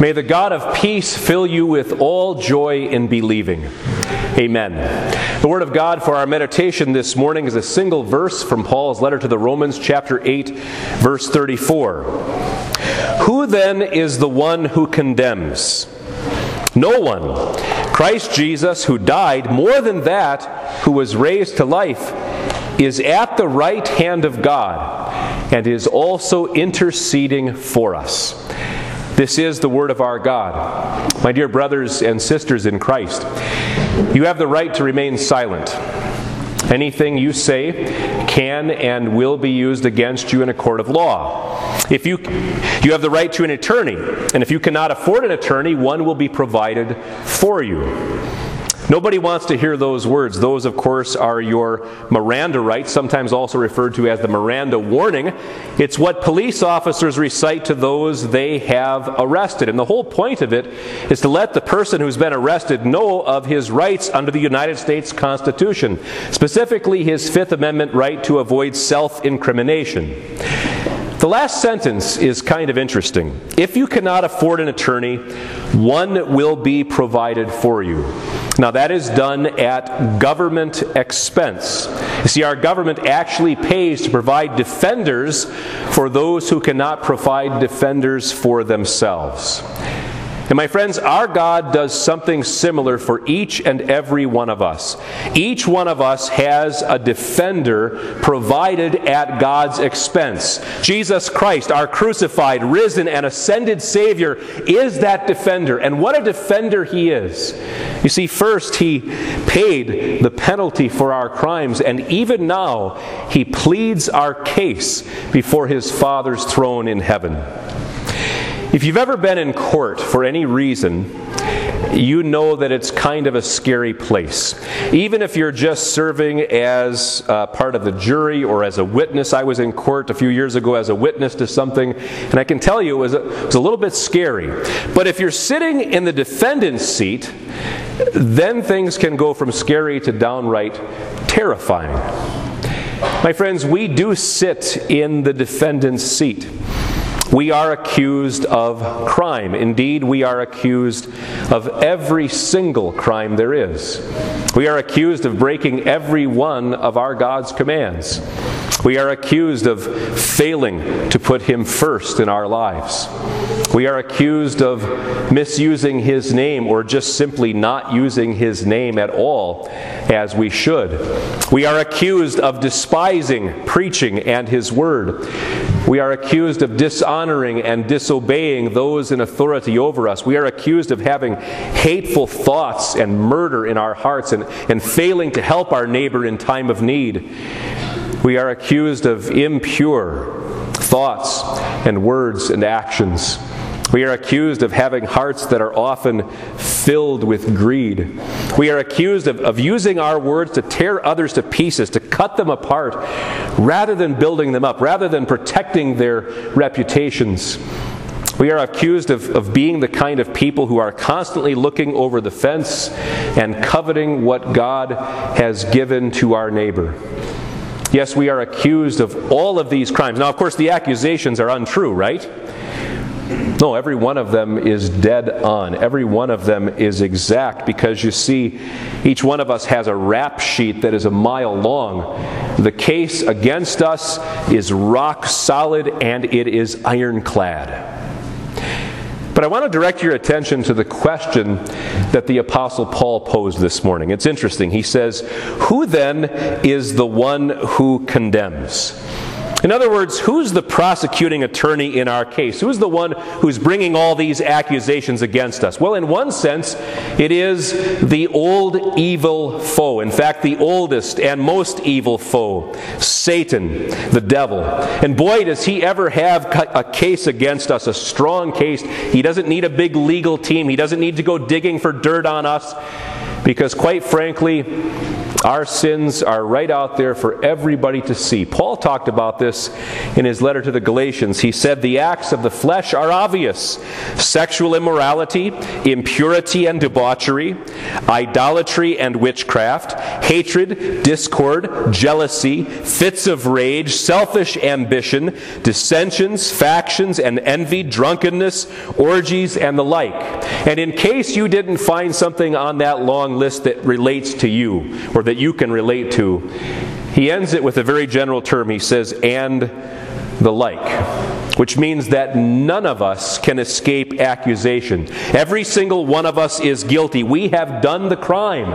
May the God of peace fill you with all joy in believing. Amen. The Word of God for our meditation this morning is a single verse from Paul's letter to the Romans, chapter 8, verse 34. Who then is the one who condemns? No one. Christ Jesus, who died, more than that, who was raised to life, is at the right hand of God and is also interceding for us. This is the word of our God. My dear brothers and sisters in Christ, you have the right to remain silent. Anything you say can and will be used against you in a court of law. If you you have the right to an attorney, and if you cannot afford an attorney, one will be provided for you. Nobody wants to hear those words. Those, of course, are your Miranda rights, sometimes also referred to as the Miranda warning. It's what police officers recite to those they have arrested. And the whole point of it is to let the person who's been arrested know of his rights under the United States Constitution, specifically his Fifth Amendment right to avoid self incrimination. The last sentence is kind of interesting. If you cannot afford an attorney, one will be provided for you. Now, that is done at government expense. You see, our government actually pays to provide defenders for those who cannot provide defenders for themselves. And my friends, our God does something similar for each and every one of us. Each one of us has a defender provided at God's expense. Jesus Christ, our crucified, risen, and ascended Savior, is that defender. And what a defender he is. You see, first, he paid the penalty for our crimes, and even now, he pleads our case before his Father's throne in heaven. If you've ever been in court for any reason, you know that it's kind of a scary place. Even if you're just serving as uh, part of the jury or as a witness, I was in court a few years ago as a witness to something, and I can tell you it was a, it was a little bit scary. But if you're sitting in the defendant's seat, then things can go from scary to downright terrifying. My friends, we do sit in the defendant's seat. We are accused of crime. Indeed, we are accused of every single crime there is. We are accused of breaking every one of our God's commands. We are accused of failing to put Him first in our lives. We are accused of misusing His name or just simply not using His name at all as we should. We are accused of despising preaching and His Word. We are accused of dishonoring and disobeying those in authority over us. We are accused of having hateful thoughts and murder in our hearts and, and failing to help our neighbor in time of need. We are accused of impure thoughts and words and actions. We are accused of having hearts that are often filled with greed. We are accused of, of using our words to tear others to pieces, to cut them apart, rather than building them up, rather than protecting their reputations. We are accused of, of being the kind of people who are constantly looking over the fence and coveting what God has given to our neighbor. Yes, we are accused of all of these crimes. Now, of course, the accusations are untrue, right? No, every one of them is dead on. Every one of them is exact because you see, each one of us has a rap sheet that is a mile long. The case against us is rock solid and it is ironclad. But I want to direct your attention to the question that the Apostle Paul posed this morning. It's interesting. He says, Who then is the one who condemns? In other words, who's the prosecuting attorney in our case? Who's the one who's bringing all these accusations against us? Well, in one sense, it is the old evil foe. In fact, the oldest and most evil foe, Satan, the devil. And boy, does he ever have a case against us, a strong case. He doesn't need a big legal team, he doesn't need to go digging for dirt on us, because quite frankly, Our sins are right out there for everybody to see. Paul talked about this in his letter to the Galatians. He said, The acts of the flesh are obvious sexual immorality, impurity and debauchery, idolatry and witchcraft, hatred, discord, jealousy, fits of rage, selfish ambition, dissensions, factions, and envy, drunkenness, orgies, and the like. And in case you didn't find something on that long list that relates to you, or that you can relate to, he ends it with a very general term. He says, and the like, which means that none of us can escape accusation. Every single one of us is guilty. We have done the crime,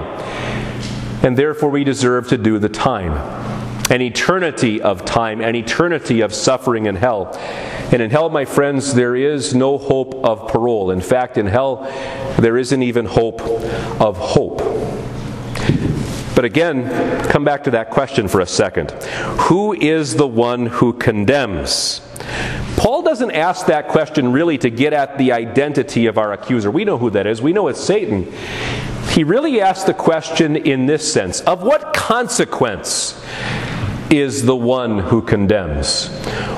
and therefore we deserve to do the time. An eternity of time, an eternity of suffering in hell. And in hell, my friends, there is no hope of parole. In fact, in hell, there isn't even hope of hope. But again, come back to that question for a second. Who is the one who condemns? Paul doesn't ask that question really to get at the identity of our accuser. We know who that is, we know it's Satan. He really asks the question in this sense of what consequence is the one who condemns?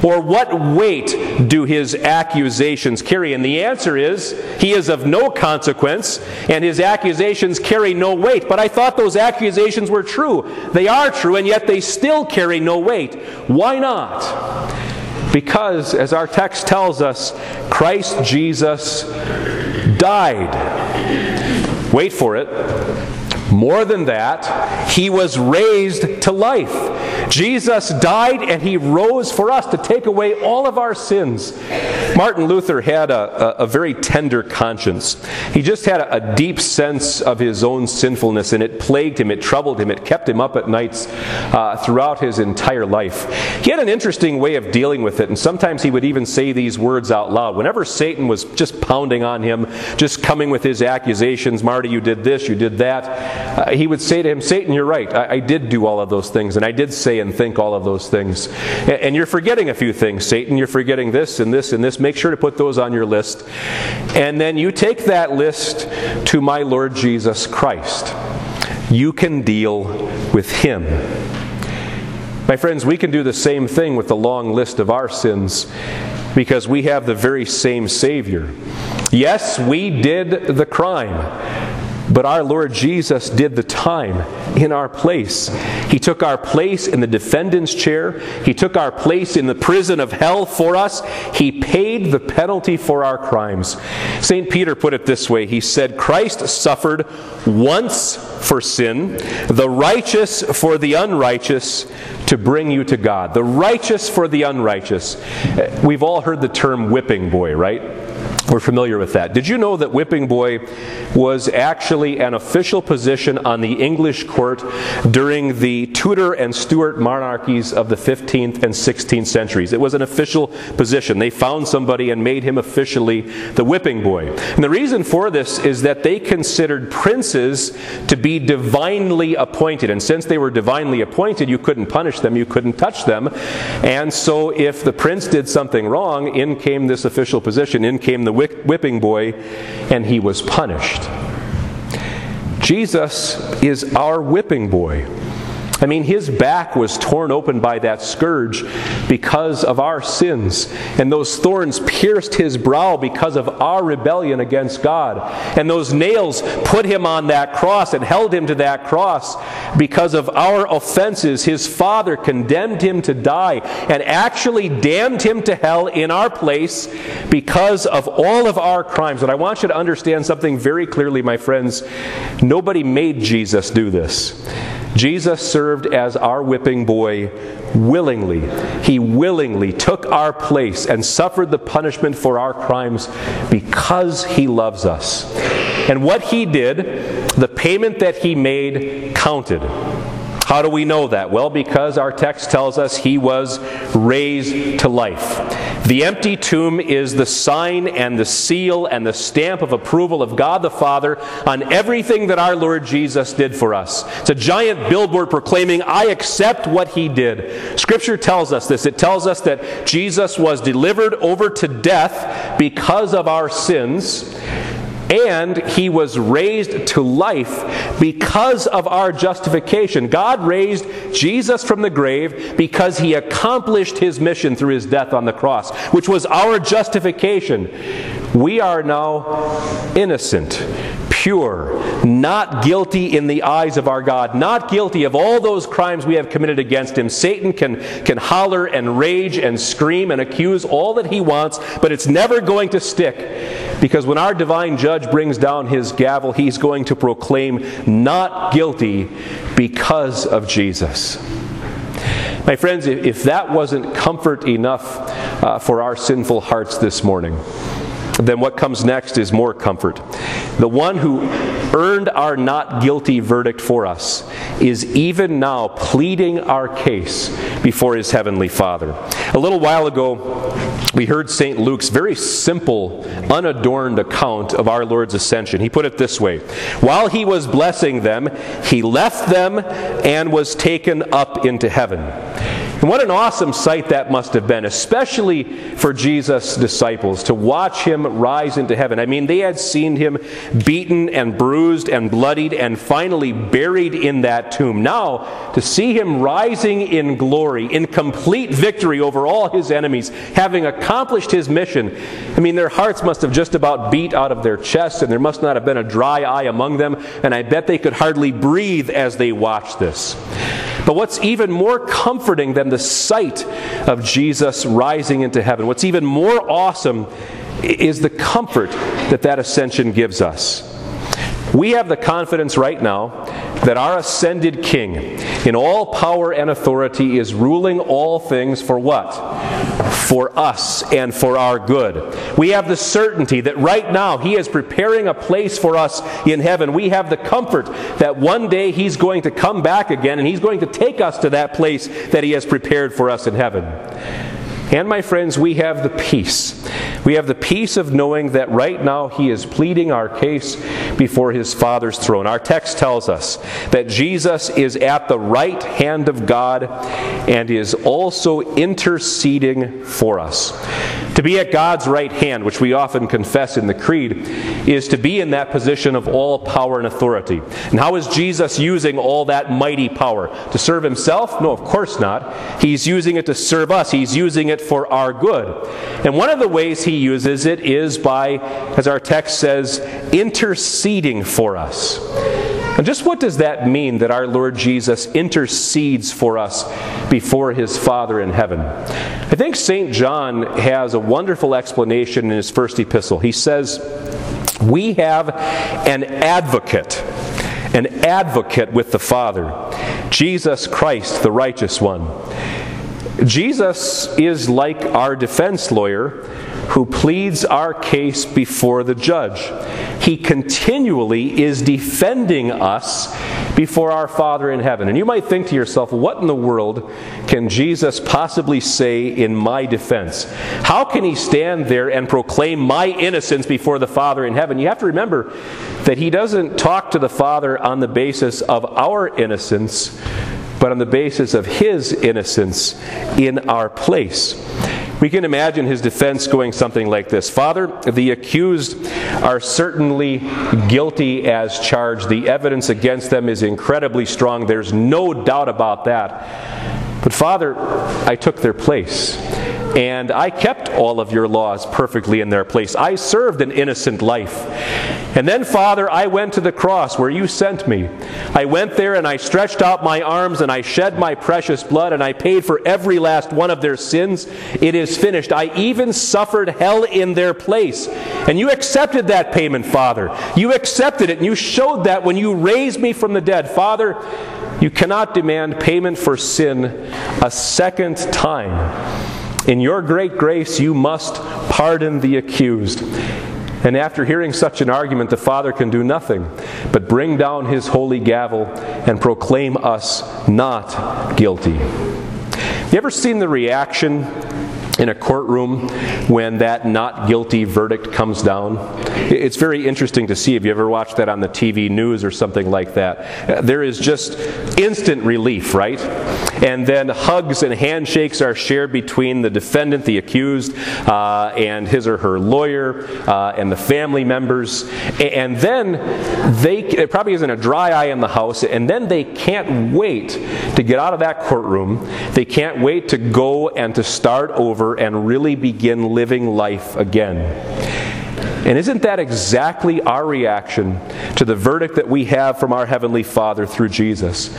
Or what weight do his accusations carry? And the answer is he is of no consequence, and his accusations carry no weight. But I thought those accusations were true. They are true, and yet they still carry no weight. Why not? Because, as our text tells us, Christ Jesus died. Wait for it. More than that, he was raised to life. Jesus died and he rose for us to take away all of our sins. Martin Luther had a, a, a very tender conscience. He just had a, a, deep sense of his own sinfulness, and it plagued him, it troubled him, it kept him up at nights uh, throughout his entire life. He had an interesting way of dealing with it, and sometimes he would even say these words out loud. Whenever Satan was just pounding on him, just coming with his accusations, Marty, you did this, you did that, uh, he would say to him, Satan, you're right. I, I did do all of those things, and I did say and think all of those things. And you're forgetting a few things, Satan. You're forgetting this and this and this. Make sure to put those on your list. And then you take that list to my Lord Jesus Christ. You can deal with Him. My friends, we can do the same thing with the long list of our sins because we have the very same Savior. Yes, we did the crime. But our Lord Jesus did the time in our place. He took our place in the defendant's chair. He took our place in the prison of hell for us. He paid the penalty for our crimes. St. Peter put it this way He said, Christ suffered once for sin, the righteous for the unrighteous, to bring you to God. The righteous for the unrighteous. We've all heard the term whipping boy, right? We're familiar with that. Did you know that whipping boy was actually an official position on the English court during the Tudor and Stuart monarchies of the 15th and 16th centuries? It was an official position. They found somebody and made him officially the whipping boy. And the reason for this is that they considered princes to be divinely appointed. And since they were divinely appointed, you couldn't punish them, you couldn't touch them. And so if the prince did something wrong, in came this official position, in came the whipping boy, and he was punished. Jesus is our whipping boy. I mean, his back was torn open by that scourge because of our sins. And those thorns pierced his brow because of our rebellion against God. And those nails put him on that cross and held him to that cross because of our offenses. His Father condemned him to die and actually damned him to hell in our place because of all of our crimes. And I want you to understand something very clearly, my friends. Nobody made Jesus do this. Jesus served as our whipping boy willingly. He willingly took our place and suffered the punishment for our crimes because he loves us. And what he did, the payment that he made, counted. How do we know that? Well, because our text tells us he was raised to life. The empty tomb is the sign and the seal and the stamp of approval of God the Father on everything that our Lord Jesus did for us. It's a giant billboard proclaiming, I accept what he did. Scripture tells us this. It tells us that Jesus was delivered over to death because of our sins and he was raised to life because of our justification. God raised Jesus from the grave because he accomplished his mission through his death on the cross, which was our justification. We are now innocent pure, not guilty in the eyes of our God, not guilty of all those crimes we have committed against him. Satan can, can holler and rage and scream and accuse all that he wants, but it's never going to stick. Because when our divine judge brings down his gavel, he's going to proclaim not guilty because of Jesus. My friends, if that wasn't comfort enough uh, for our sinful hearts this morning, then what comes next is more comfort. The one who earned our not guilty verdict for us is even now pleading our case before his heavenly Father. A little while ago, we heard St. Luke's very simple, unadorned account of our Lord's ascension. He put it this way While he was blessing them, he left them and was taken up into heaven. And what an awesome sight that must have been, especially for Jesus' disciples, to watch him rise into heaven. I mean, they had seen him beaten and bruised and bloodied and finally buried in that tomb. Now, to see him rising in glory, in complete victory over all his enemies, having accomplished his mission, I mean, their hearts must have just about beat out of their chests, and there must not have been a dry eye among them, and I bet they could hardly breathe as they watched this. But what's even more comforting than the sight of Jesus rising into heaven, what's even more awesome is the comfort that that ascension gives us. We have the confidence right now that our ascended King, in all power and authority, is ruling all things for what? For us and for our good. We have the certainty that right now He is preparing a place for us in heaven. We have the comfort that one day He's going to come back again and He's going to take us to that place that He has prepared for us in heaven. And my friends, we have the peace. We have the peace of knowing that right now He is pleading our case before His Father's throne. Our text tells us that Jesus is at the right hand of God and is also interceding for us. To be at God's right hand, which we often confess in the Creed, is to be in that position of all power and authority. And how is Jesus using all that mighty power? To serve Himself? No, of course not. He's using it to serve us, He's using it for our good. And one of the ways he uses it is by, as our text says, interceding for us. And just what does that mean that our Lord Jesus intercedes for us before his Father in heaven? I think St. John has a wonderful explanation in his first epistle. He says, We have an advocate, an advocate with the Father, Jesus Christ, the righteous one. Jesus is like our defense lawyer who pleads our case before the judge. He continually is defending us before our Father in heaven. And you might think to yourself, what in the world can Jesus possibly say in my defense? How can he stand there and proclaim my innocence before the Father in heaven? You have to remember that he doesn't talk to the Father on the basis of our innocence but on the basis of his innocence in our place. We can imagine his defense going something like this Father, the accused are certainly guilty as charged. The evidence against them is incredibly strong. There's no doubt about that. But Father, I took their place and I kept all of your laws perfectly in their place. I served an innocent life. And then, Father, I went to the cross where you sent me. I went there and I stretched out my arms and I shed my precious blood and I paid for every last one of their sins. It is finished. I even suffered hell in their place. And you accepted that payment, Father. You accepted it and you showed that when you raised me from the dead. Father, you cannot demand payment for sin a second time. In your great grace, you must pardon the accused. And after hearing such an argument, the Father can do nothing but bring down his holy gavel and proclaim us not guilty. You ever seen the reaction in a courtroom when that not guilty verdict comes down. It's very interesting to see if you ever watched that on the TV news or something like that. There is just instant relief, right? And then hugs and handshakes are shared between the defendant, the accused, uh, and his or her lawyer, uh, and the family members. And then they, it probably isn't a dry eye in the house, and then they can't wait to get out of that courtroom. They can't wait to go and to start and really begin living life again. And isn't that exactly our reaction to the verdict that we have from our Heavenly Father through Jesus?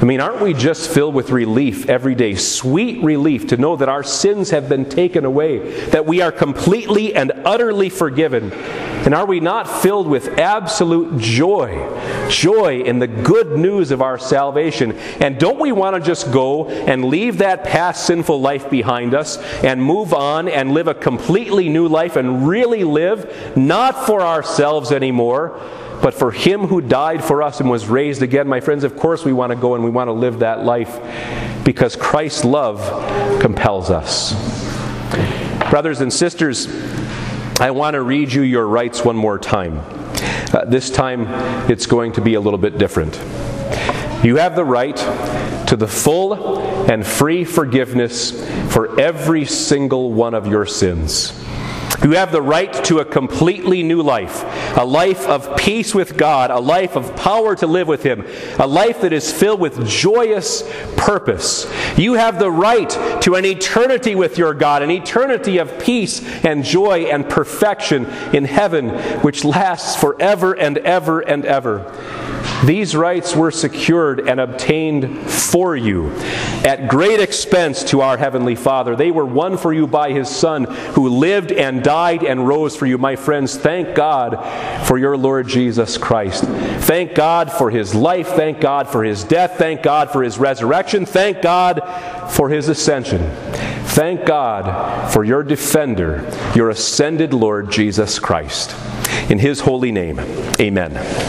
I mean, aren't we just filled with relief every day? Sweet relief to know that our sins have been taken away, that we are completely and utterly forgiven. And are we not filled with absolute joy? Joy in the good news of our salvation. And don't we want to just go and leave that past sinful life behind us and move on and live a completely new life and really live not for ourselves anymore, but for Him who died for us and was raised again. My friends, of course, we want to go and we want to live that life because Christ's love compels us. Brothers and sisters, I want to read you your rights one more time. Uh, this time, it's going to be a little bit different. You have the right to the full and free forgiveness for every single one of your sins. You have the right to a completely new life, a life of peace with God, a life of power to live with Him, a life that is filled with joyous purpose. You have the right to an eternity with your God, an eternity of peace and joy and perfection in heaven, which lasts forever and ever and ever. These rights were secured and obtained for you at great expense to our Heavenly Father. They were won for you by His Son, who lived and died and rose for you. My friends, thank God for your Lord Jesus Christ. Thank God for His life. Thank God for His death. Thank God for His resurrection. Thank God for His ascension. Thank God for your defender, your ascended Lord Jesus Christ. In His holy name, amen.